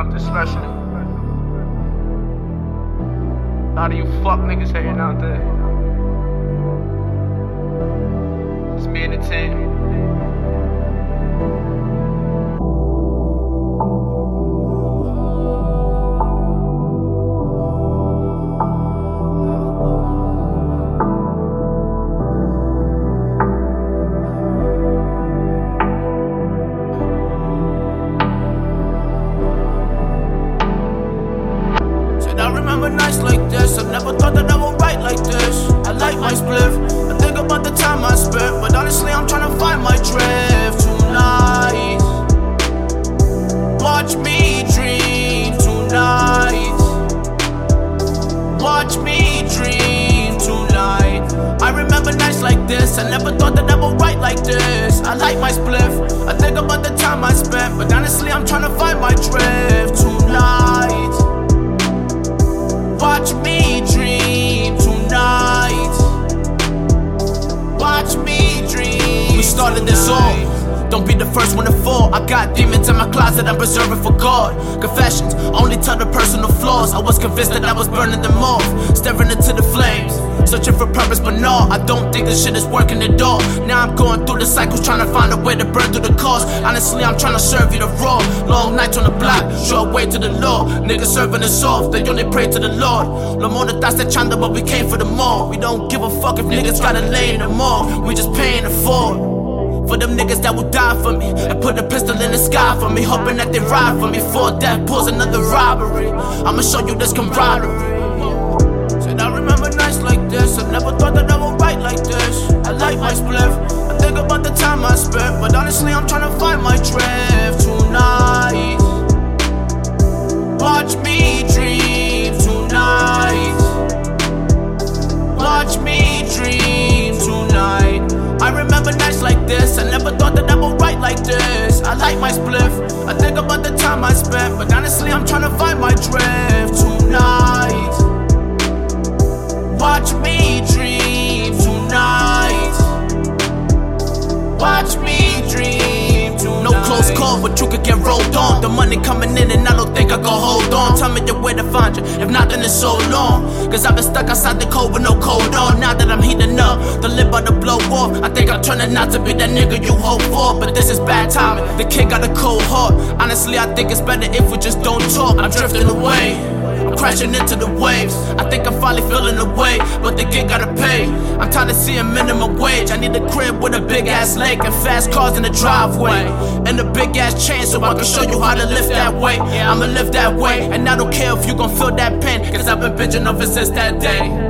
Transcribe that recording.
something special. A lot of you fuck niggas hating out there. It's me and the team. This. I never thought that I would write like this. I like my spliff. I think about the time I spent, but honestly, I'm trying to find my drift tonight. Watch me dream tonight. Watch me dream tonight. I remember nights like this. I never thought that I would write like this. I like my spliff. I think about the time I spent, but honestly, I'm trying to find my drift first one to fall. I got demons in my closet, I'm preserving for God. Confessions, only tell the personal flaws. I was convinced that I was burning them off, staring into the flames. Searching for purpose, but no, I don't think this shit is working at all. Now I'm going through the cycles, trying to find a way to burn through the cost. Honestly, I'm trying to serve you the raw. Long nights on the block, short way to the law. Niggas serving us off, they only pray to the Lord. No more the thoughts chanda, but we came for the more. We don't give a fuck if niggas gotta lay in the mall. We just paying the forward. Them niggas that will die for me. And put a pistol in the sky for me Hoping that they ride for me. For death pulls another robbery. I'ma show you this camaraderie. Said I remember nights like this. I never thought that I would write like this. I like my spliff I think about the time I spent. But honestly I'm trying to find my drift tonight. Watch me I think about the time I spent. But honestly, I'm trying to find my drift tonight. Watch me dream but you could get rolled on. The money coming in, and I don't think I can hold on. Tell me the way to find you. If not, then it's so long. Cause I've been stuck outside the cold with no cold on. Now that I'm heating up, the lip about to blow off. I think I'm turning out to be that nigga you hope for. But this is bad timing. The kid got a cold heart. Honestly, I think it's better if we just don't talk. I'm drifting away. Crashing into the waves. I think I'm finally feeling the way, but the gig gotta pay. I'm tired of seeing minimum wage. I need a crib with a big ass lake and fast cars in the driveway. And a big ass chain so I can show you how to lift that way. I'ma live that way, and I don't care if you gon' feel that pain, cause I've been bitching over since that day.